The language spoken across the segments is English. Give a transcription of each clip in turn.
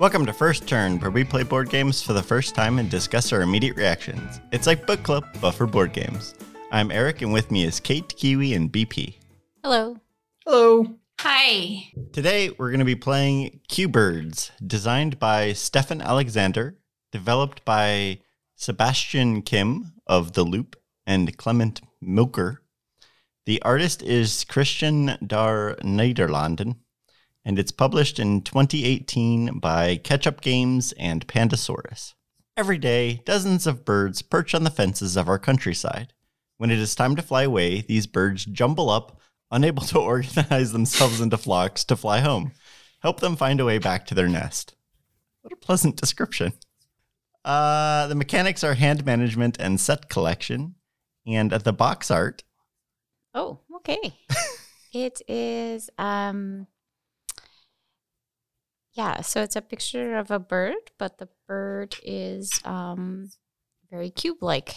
Welcome to First Turn, where we play board games for the first time and discuss our immediate reactions. It's like book club, but for board games. I'm Eric, and with me is Kate, Kiwi, and BP. Hello. Hello. Hi. Today, we're going to be playing Cubirds, designed by Stefan Alexander, developed by Sebastian Kim of The Loop and Clement Milker. The artist is Kristiaan der Nederlanden, and it's published in 2018 by Catch Up Games and Pandasaurus. Every day, dozens of birds perch on the fences of our countryside. When it is time to fly away, these birds jumble up, unable to organize themselves into flocks to fly home. Help them find a way back to their nest. What a pleasant description. Uh, the mechanics are hand management and set collection, and the box art. Oh, okay. it is um yeah, so it's a picture of a bird, but the bird is um very cube-like.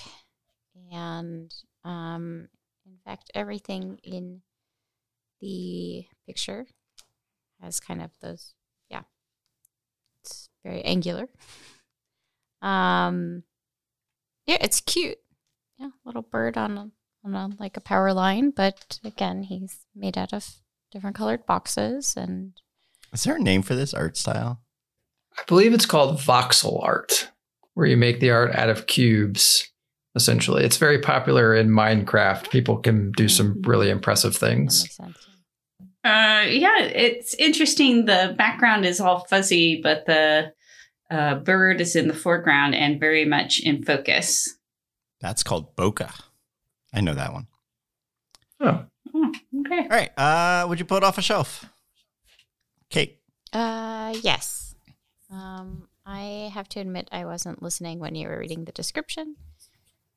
And um in fact everything in the picture has kind of those yeah. It's very angular. Um yeah, it's cute. Yeah, little bird on a on a, like a power line, but again, he's made out of different colored boxes and Is there a name for this art style? I believe it's called voxel art, where you make the art out of cubes. Essentially, it's very popular in Minecraft. People can do some really impressive things. Uh, yeah, it's interesting. The background is all fuzzy, but the uh, bird is in the foreground and very much in focus. That's called bokeh. I know that one. Oh, Oh, okay. All right. Uh, would you pull it off a shelf? Kate. Uh yes. Um I have to admit I wasn't listening when you were reading the description.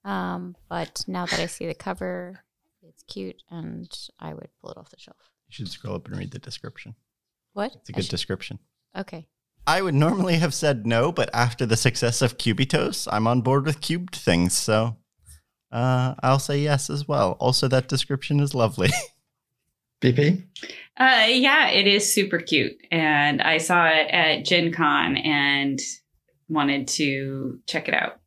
Um but now that I see the cover, it's cute and I would pull it off the shelf. You should scroll up and read the description. What? It's a good description. okay. I would normally have said no, but after the success of Cubitos, I'm on board with cubed things, so uh, I'll say yes as well. Also, that description is lovely. BP. Uh, yeah, it is super cute, and I saw it at Gen Con and wanted to check it out.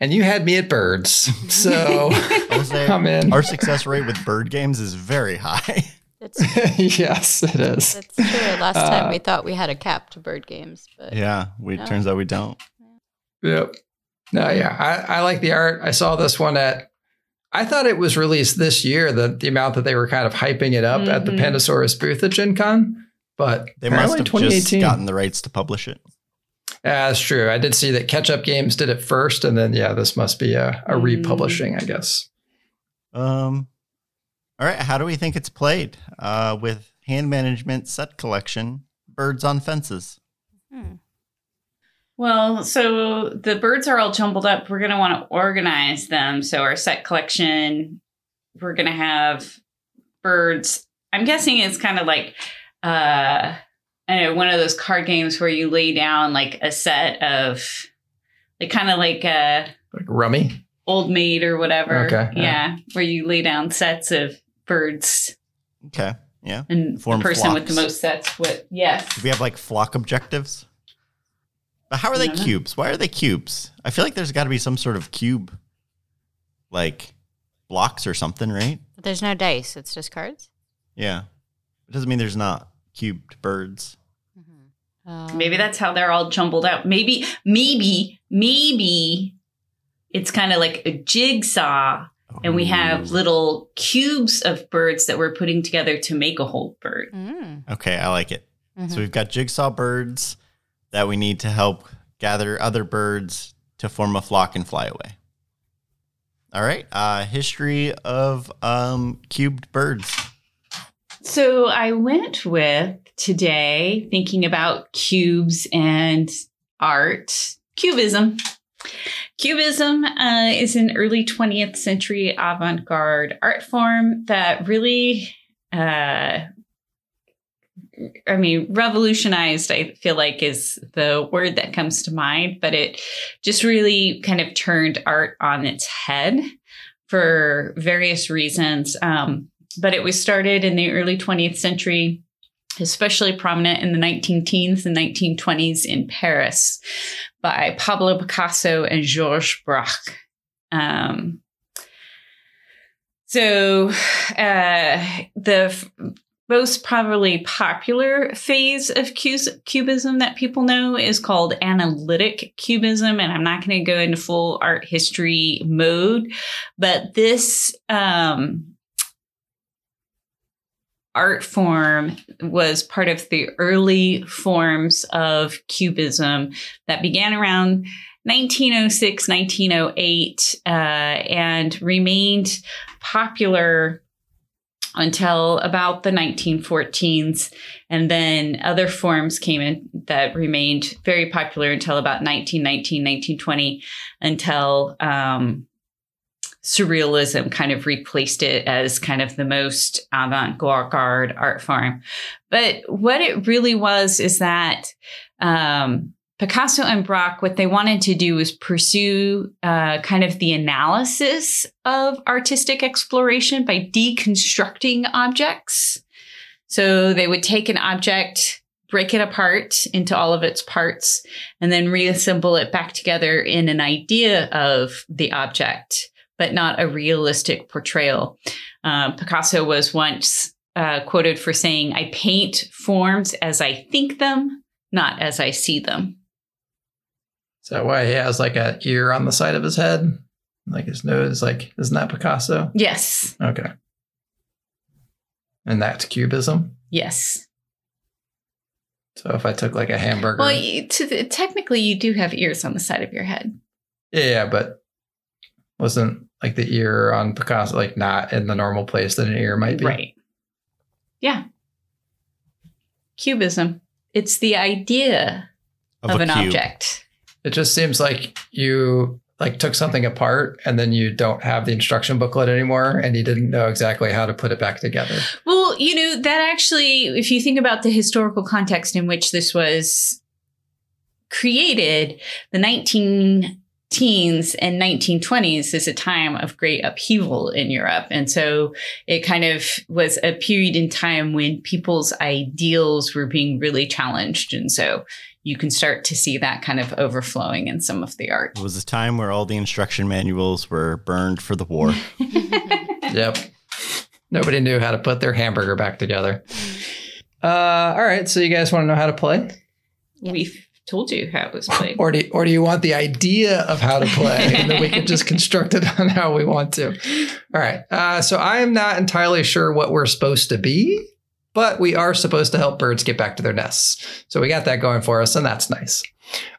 And you had me at birds, so I'll say I'm in. our success rate with bird games is very high. That's yes, it is. that's true. Last time Uh, we thought we had a cap to bird games, but yeah, we, Yeah. turns out we don't. Yep. No, yeah, I, I like the art. I saw this one at. I thought it was released this year. The the amount that they were kind of hyping it up at the Mhm. Pandasaurus booth at Gen Con, but They must apparently have just gotten the rights to publish it. Yeah, that's true. I did see that Catch Up Games did it first, and then yeah, this must be a, a Mm. republishing, I guess. Um, all right, how do we think it's played? Uh, with hand management, set collection, birds on fences. hmm. Well, so the birds are all jumbled up. We're going to want to organize them. So, our set collection, we're going to have birds. I'm guessing it's kind of like, uh, I know, one of those card games where you lay down like a set of, like, kind of like a Like Rummy. old maid or whatever. Okay, Yeah. yeah. Where you lay down sets of birds Okay, yeah. and Form the person with the most sets with, yes. Do we have like flock objectives? But how are they I know. cubes? Why are they cubes? I feel like there's got to be some sort of cube, like blocks or something, right? But there's no dice, it's just cards. Yeah. It doesn't mean there's not cubed birds. Um, Maybe that's how they're all jumbled out. Maybe, maybe, maybe it's kind of like a jigsaw, and we have little cubes of birds that we're putting together to make a whole bird. Mm, Okay, I like it. mhm. So we've got jigsaw birds that we need to help gather other birds to form a flock and fly away. All right. Uh, history of um, cubed birds. So I went with today thinking about cubes and art, cubism. Cubism uh, is an early 20th century avant garde art form that really, uh, I mean, revolutionized, I feel like is the word that comes to mind, but it just really kind of turned art on its head for various reasons. Um, but it was started in the early 20th century especially prominent in the 19 teens and 1920s in Paris by Pablo Picasso and Georges Braque. Um, so uh, the most probably popular phase of cubism that people know is called analytic cubism and i'm not going to go into full art history mode but this um, art form was part of the early forms of cubism that began around 1906 1908 uh, and remained popular until about the 1914s and then other forms came in that remained very popular until about 1919 1920 until um, surrealism kind of replaced it as kind of the most avant-garde art form. But what it really was is that um, Picasso and Braque, what they wanted to do was pursue uh, kind of the analysis of artistic exploration by deconstructing objects. So they would take an object, break it apart into all of its parts, and then reassemble it back together in an idea of the object, but not a realistic portrayal. Uh, Picasso was once uh, quoted for saying, I paint forms as I think them, not as I see them. Is that why he has like a ear on the side of his head? Like his nose, like isn't that Picasso? Yes. Okay. And that's cubism. Yes. So if I took like a hamburger, Well, you, to the, technically, you do have ears on the side of your head. yeah, yeah, but wasn't like the ear on Picasso like not in the normal place that an ear might be? Right. Yeah. Cubism. It's the idea of, a an cube. object. It just seems like you like took something apart and then you don't have the instruction booklet anymore and you didn't know exactly how to put it back together. Well, you know, that actually, if you think about the historical context in which this was created, the 19 teens and 1920s is a time of great upheaval in Europe. And so it kind of was a period in time when people's ideals were being really challenged. And so you can start to see that kind of overflowing in some of the art. It was a time where all the instruction manuals were burned for the war. Yep. Nobody knew how to put their hamburger back together. Uh, all right. So you guys want to know how to play, Yes. We've told you how it was played. or do you, or do you want the idea of how to play, and then we can just construct it on how we want to? All right. Uh, so I am not entirely sure what we're supposed to be, but we are supposed to help birds get back to their nests. So we got that going for us, and that's nice.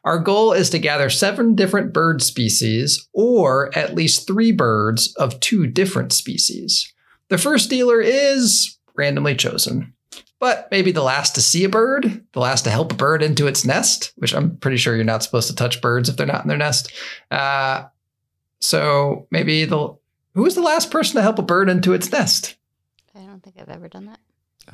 Our goal is to gather seven different bird species, or at least three birds of two different species. The first dealer is randomly chosen, but maybe the last to see a bird, the last to help a bird into its nest, which I'm pretty sure you're not supposed to touch birds if they're not in their nest. Uh, so maybe the who was the last person to help a bird into its nest? I don't think I've ever done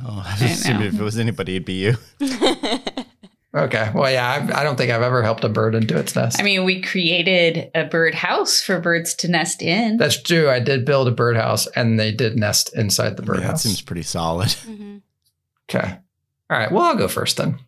Oh, I I assumed know. if it was anybody, it'd be you. Okay, well, yeah, I, I don't think I've ever helped a bird into its nest. I mean, we created a bird house for birds to nest in. That's true. I did build a birdhouse, and they did nest inside the Yeah, that birdhouse. seems pretty solid. hmm Okay. All right. Well, I'll go first then.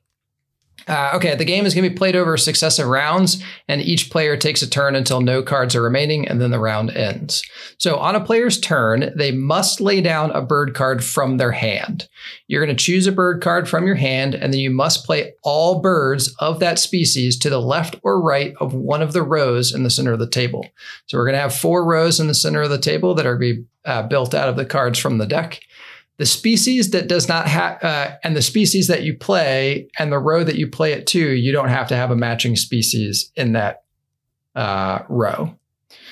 Uh, okay. The game is going to be played over successive rounds, and each player takes a turn until no cards are remaining, and then the round ends. So, on a player's turn, they must lay down a bird card from their hand. You're going to choose a bird card from your hand, and then you must play all birds of that species to the left or right of one of the rows in the center of the table. So, we're going to have four rows in the center of the table that are going to be uh, built out of the cards from the deck the species that does not have uh, and the species that you play and the row that you play it to you don't have to have a matching species in that uh, row.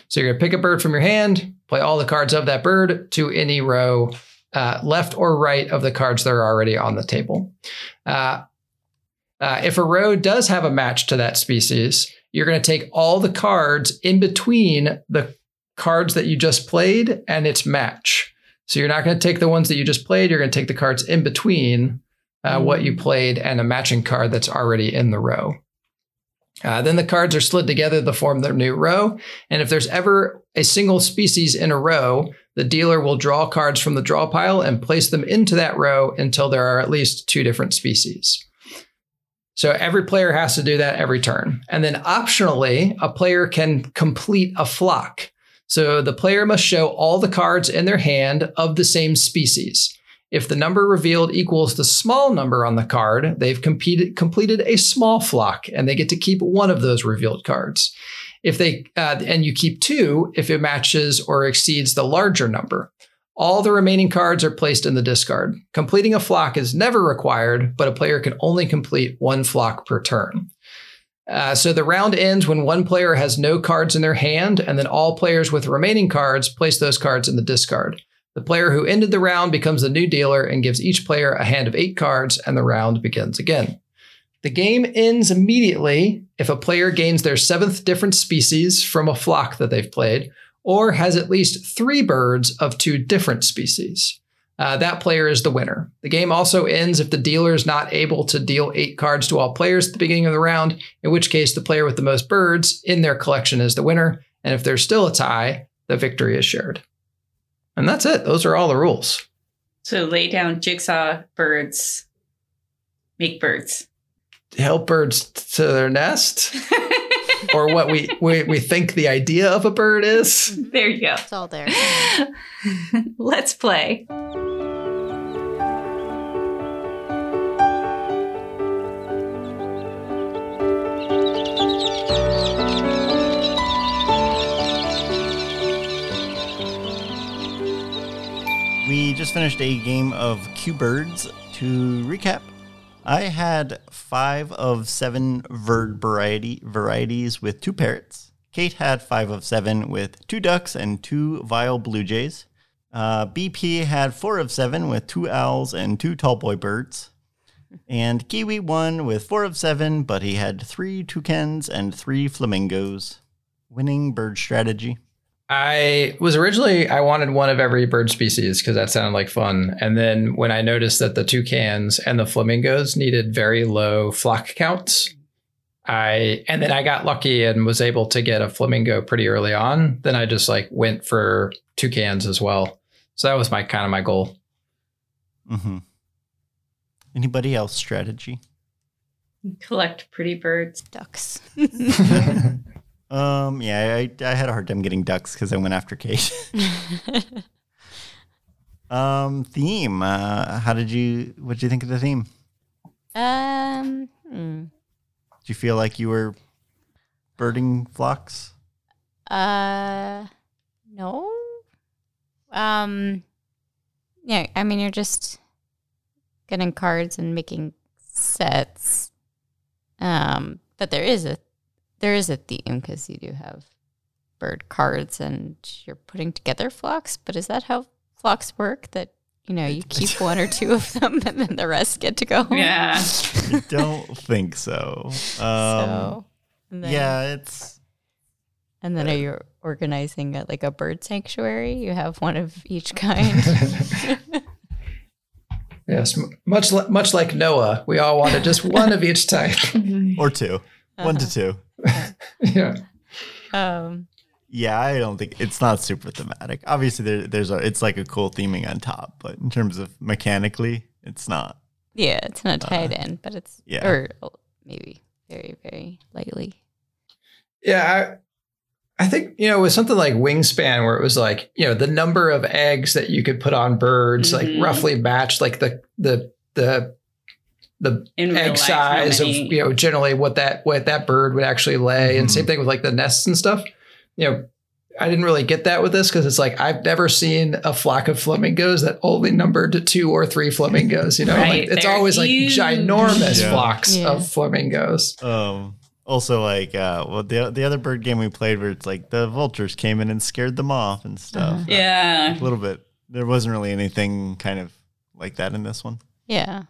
So you're going to pick a bird from your hand play all the cards of that bird to any row uh, left or right of the cards that are already on the table. Uh, uh, if a row does have a match to that species you're going to take all the cards in between the cards that you just played and its match so you're not going to take the ones that you just played. You're going to take the cards in between uh, what you played and a matching card that's already in the row. Uh, then the cards are slid together to form their new row. And if there's ever a single species in a row, The dealer will draw cards from the draw pile and place them into that row until there are at least two different species. So every player has to do that every turn. And then optionally, a player can complete a flock. So the player must show all the cards in their hand of the same species. If the number revealed equals the small number on the card, they've competed, completed a small flock and they get to keep one of those revealed cards. If they uh, and you keep two if it matches or exceeds the larger number. All the remaining cards are placed in the discard. Completing a flock is never required, but a player can only complete one flock per turn. Uh, so the round ends when one player has no cards in their hand, and then all players with remaining cards place those cards in the discard. The player who ended the round becomes the new dealer and gives each player a hand of eight cards, and the round begins again. The game ends immediately if a player gains their seventh different species from a flock that they've played, or has at least three birds of two different species. Uh, that player is the winner. The game also ends if the dealer is not able to deal eight cards to all players at the beginning of the round, in which case the player with the most birds in their collection is the winner. And if there's still a tie, the victory is shared. And that's it. Those are all the rules. So lay down jigsaw birds, make birds. Help birds to their nest, or what we, we, we think the idea of a bird is. there you go. It's all there. Let's play. Just finished a game of Cubirds. To recap, I had five of seven bird variety varieties with two parrots. Kate had five of seven with two ducks and two vile blue jays. Uh, BP had four of seven with two owls and two tall boy birds. And Kiwi won with four of seven, but he had three toucans and three flamingos. Winning bird strategy. I was originally I wanted one of every bird species because that sounded like fun. And then when I noticed that the toucans and the flamingos needed very low flock counts, I and then I got lucky and was able to get a flamingo pretty early on. Then I just like went for toucans as well. So that was my kind of my goal. Mm-hmm. Anybody else strategy? Collect pretty birds. Ducks. Um, yeah, I, I had a hard time getting ducks because I went after Kate. um, theme. Uh, how did you? What did you think of the theme? um. hmm. Did you feel like you were birding flocks? Uh, no. Um, yeah. I mean, you're just getting cards and making sets. Um, but there is a there is a theme because you do have bird cards and you're putting together flocks. But is that how flocks work? That you know you keep one or two of them and then the rest get to go home. Yeah. I don't think so. Um, so and then, yeah, it's And then are you organizing a, like a bird sanctuary? You have one of each kind. Yes, much li- much like Noah, we all wanted just one of each type. or two, one to two. yeah. um, Yeah, I don't think it's not super thematic. Obviously, there, there's a it's like a cool theming on top, but in terms of mechanically, it's not. yeah, it's not tied in, but it's yeah. or maybe very very lightly. Yeah, I, I think you know with something like Wingspan, where it was like you know the number of eggs that you could put on birds, Mhm. like roughly matched like the the the the In real egg life, size of you know generally what that what that bird would actually lay, and Mhm. same thing with like the nests and stuff. You know, I didn't really get that with this because it's like I've never seen a flock of flamingos that only numbered two or three flamingos. You know, Right, like it's they're always huge. like ginormous Yeah. flocks Yeah. of flamingos. Um, also, like, uh, well, the the other bird game we played, where it's like the vultures came in and scared them off and stuff. Uh-huh. Yeah. a little bit. There wasn't really anything kind of like that in this one. Yeah.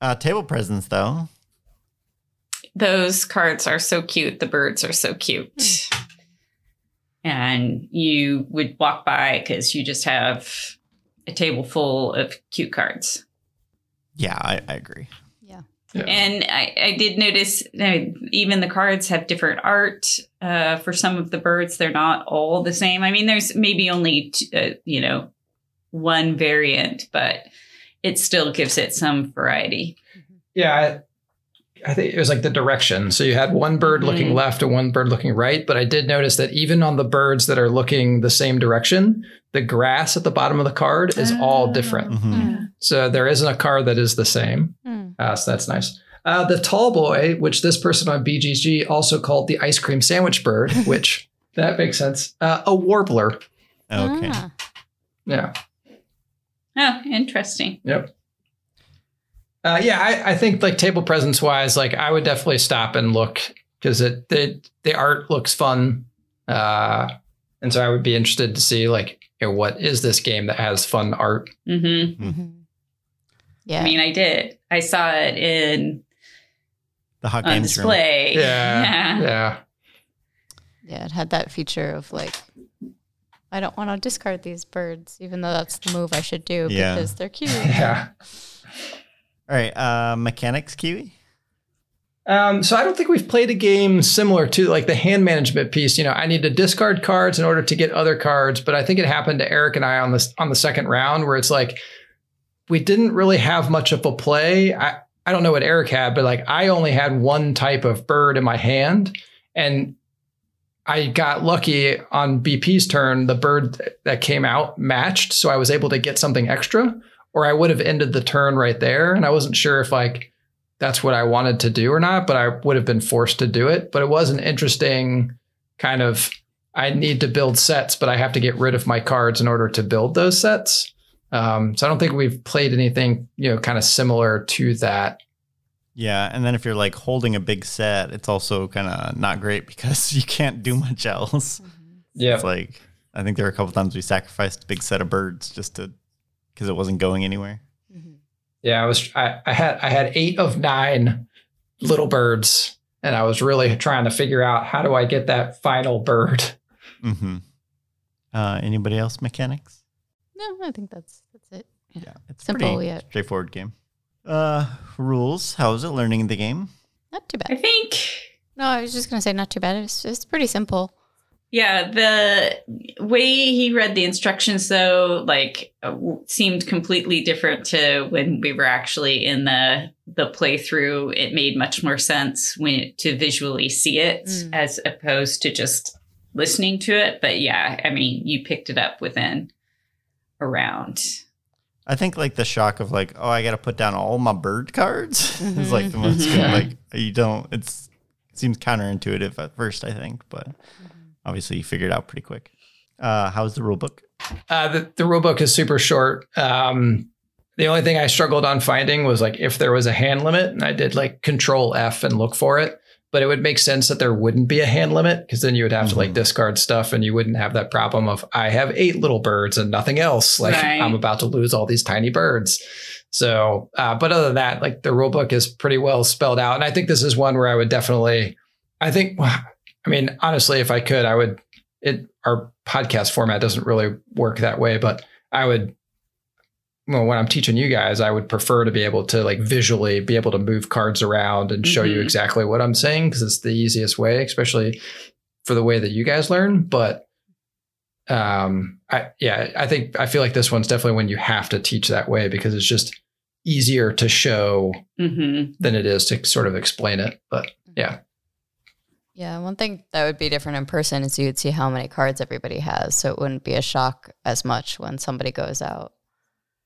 Uh, table presents, though. Those cards are so cute. The birds are so cute. And you would walk by because you just have a table full of cute cards. Yeah, I, I agree. Yeah. And I, I did notice uh, even the cards have different art. Uh, for some of the birds, they're not all the same. I mean, there's maybe only t- uh, you know one variant, but it still gives it some variety. Yeah, I, I think it was like the direction. So you had one bird looking Mhm. left and one bird looking right. But I did notice that even on the birds that are looking the same direction, the grass at the bottom of the card is all Oh. different. Mhm. So there isn't a card that is the same. Hmm. Uh, so that's nice. Uh, the tall boy, which this person on BGG also called the ice cream sandwich bird, which that makes sense. Uh, a warbler. Okay. Ah. Yeah. Oh, interesting. Yep. Uh, yeah, I, I think like table presence wise, like I would definitely stop and look because it the the art looks fun, uh, and so I would be interested to see like you know, what is this game that has fun art. Mm-hmm. Mm-hmm. Yeah. I mean, I did. I saw it in The hot on games room. display. Yeah, yeah, yeah, it had that feature of like, I don't want to discard these birds, even though that's the move I should do Yeah. because they're cute. yeah. All right. Uh, mechanics, Kiwi. Um, so I don't think we've played a game similar to like the hand management piece. You know, I need to discard cards in order to get other cards, but I think it happened to Eric and I on this on the second round where it's like we didn't really have much of a play. I I don't know what Eric had, but like I only had one type of bird in my hand, and I got lucky on BP's turn. The bird that came out matched, so I was able to get something extra, or I would have ended the turn right there. And I wasn't sure if like that's what I wanted to do or not, but I would have been forced to do it. But it was an interesting kind of I need to build sets, but I have to get rid of my cards in order to build those sets. Um, so I don't think we've played anything, you know, kind of similar to that. Yeah, and then if you're like holding a big set, it's also kind of not great because you can't do much else. Yeah. It's like I think there were a couple times we sacrificed a big set of birds just to because it wasn't going anywhere. Mhm. Yeah, I was I, I had I had eight of nine little birds, and I was really trying to figure out how do I get that final bird. hmm Uh, anybody else mechanics? No, I think that's that's it. Yeah, it's Simple, pretty yeah. straightforward game. Uh, rules. How is it learning the game? Not too bad. I think, No, I was just gonna say not too bad. It's it's pretty simple. yeah, the way he read the instructions, though, like uh, seemed completely different to when we were actually in the the playthrough. It made much more sense when to visually see it Mm. as opposed to just listening to it. But yeah, I mean, you picked it up within a round. I think like the shock of like, oh, I got to put down all my bird cards is like the most Mhm. good, like you don't. It's it seems counterintuitive at first, I think, but obviously you figure it out pretty quick. Uh, how's the rule book? Uh, the, the rule book is super short. Um, the only thing I struggled on finding was like if there was a hand limit, and I did like Control F and look for it. But it would make sense that there wouldn't be a hand limit because then you would have to like Mhm. discard stuff, and you wouldn't have that problem of I have eight little birds and nothing else. Like Right. I'm about to lose all these tiny birds. So, uh, but other than that, like the rule book is pretty well spelled out, and I think this is one where I would definitely. I think, I mean, honestly, if I could, I would. It our podcast format doesn't really work that way, but I would. Well, when I'm teaching you guys, I would prefer to be able to like visually be able to move cards around and show you Mhm. exactly what I'm saying because it's the easiest way, especially for the way that you guys learn. But um, I yeah, I think I feel like this one's definitely when you have to teach that way because it's just easier to show hmm than it is to sort of explain it. But yeah, Yeah, one thing that would be different in person is you'd see how many cards everybody has, so it wouldn't be a shock as much when somebody goes out.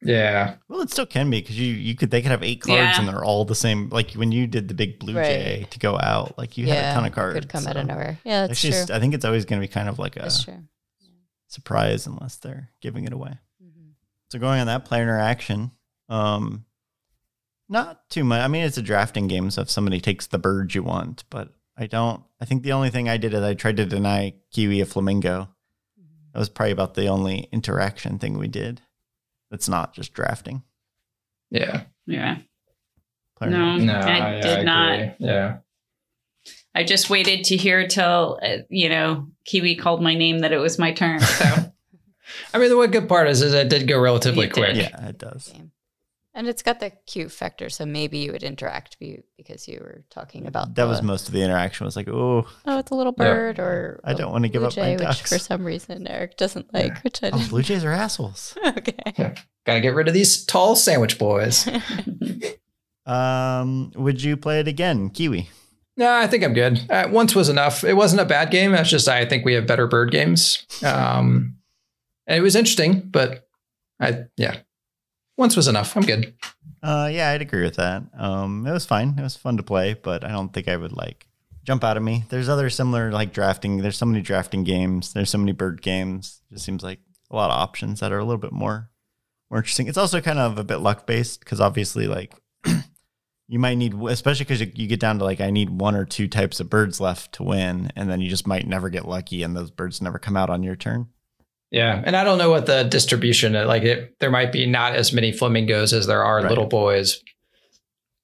Yeah, Well, it still can be because you you could they could have eight cards Yeah. and they're all the same. Like when you did the big blue Right. jay to go out, like you had a ton of cards. Could come out so of nowhere. Yeah, that's Actually, true. I think it's always going to be kind of like a That's true. surprise unless they're giving it away. Mhm. So going on that player interaction, um, not too much. I mean, it's a drafting game, so if somebody takes the bird you want, but I don't. I think the only thing I did is I tried to deny Kiwi a flamingo. That was probably about the only interaction thing we did. That's not just drafting. yeah. Yeah. Player No. No, I did not. agree. Yeah. I just waited to hear till uh, you know Kiwi called my name that it was my turn. So I mean, the one good part is, is it did go relatively It quick. did. Yeah, it does. Game. And it's got the cute factor, so maybe you would interact be- because you were talking about That was most of the interaction. Was like, oh, Oh, it's a little Yeah. bird, or I don't wanna give blue up my jay, which ducks. for some reason Eric doesn't like, which I oh, blue jays are assholes. okay. Gotta get rid of these tall sandwich boys. Um, would you play it again, Kiwi? No, I think I'm good. Uh, once was enough. It wasn't a bad game. That's just I think we have better bird games. Um, and it was interesting, but I yeah, once was enough. I'm good. Uh, yeah, I'd agree with that. Um, it was fine. It was fun to play, but I don't think I would like jump out of me. There's other similar like drafting. There's so many drafting games. There's so many bird games. It just seems like a lot of options that are a little bit more more interesting. It's also kind of a bit luck based because obviously like you might need, especially because you, you get down to like I need one or two types of birds left to win, and then you just might never get lucky, and those birds never come out on your turn. Yeah, and I don't know what the distribution like. It there might be not as many flamingos as there are Right. little boys,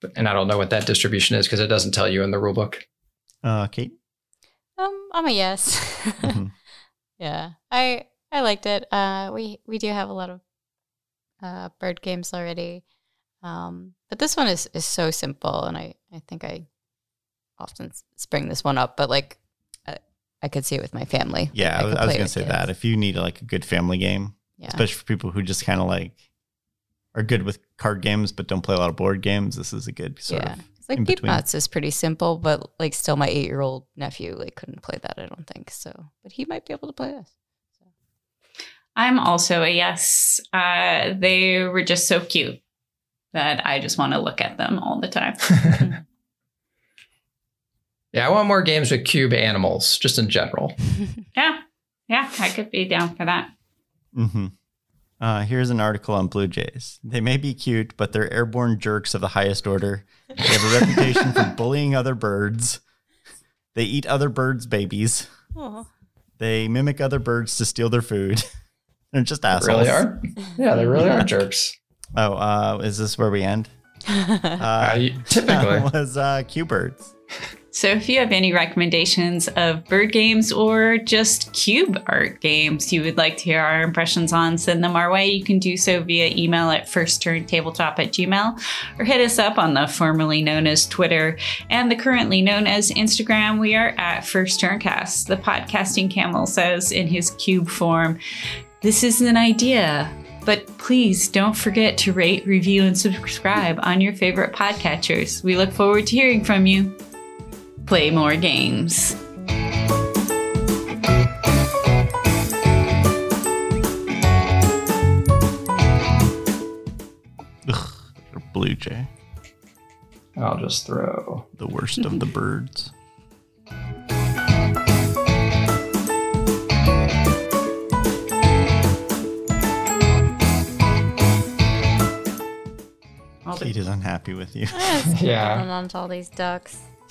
but, and I don't know what that distribution is because it doesn't tell you in the rule book. Uh, Kate. Um, I'm a yes. Mhm. yeah, I I liked it. Uh, we we do have a lot of uh, bird games already, um, but this one is is so simple, and I I think I often spring this one up, but like I, I could see it with my family. Yeah, I, was, I was gonna say kids. that if you need like a good family game, Yeah, especially for people who just kind of like are good with card games but don't play a lot of board games. This is a good sort yeah. of. It's like in Peep between. Nuts is pretty simple, but like still, my eight year old nephew like couldn't play that. I don't think so, but he might be able to play this. So. I'm also a yes. Uh, they were just so cute that I just want to look at them all the time. Yeah, I want more games with cube animals, just in general. yeah, yeah, I could be down for that. Mm-hmm. Uh, here's an article on blue jays. They may be cute, but they're airborne jerks of the highest order. They have a reputation for bullying other birds. They eat other birds' babies. Oh. They mimic other birds to steal their food. they're just assholes. They assholes. really are. Yeah, they really are jerks. Oh, uh, is this where we end? Uh, Uh, you- typically. that was uh, Cubirds. So, if you have any recommendations of bird games or just cube art games you would like to hear our impressions on, send them our way. You can do so via email at firstturntabletop at gmail or hit us up on the formerly known as Twitter and the currently known as Instagram. We are at First Turncast. The podcasting camel says in his cube form, This is an idea. But please don't forget to rate, review, and subscribe on your favorite podcatchers. We look forward to hearing from you play more games. Ugh, blue jay, I'll just throw. the worst of the birds. All the Kate is unhappy with you. Yeah. Yeah. Holding on to all these ducks.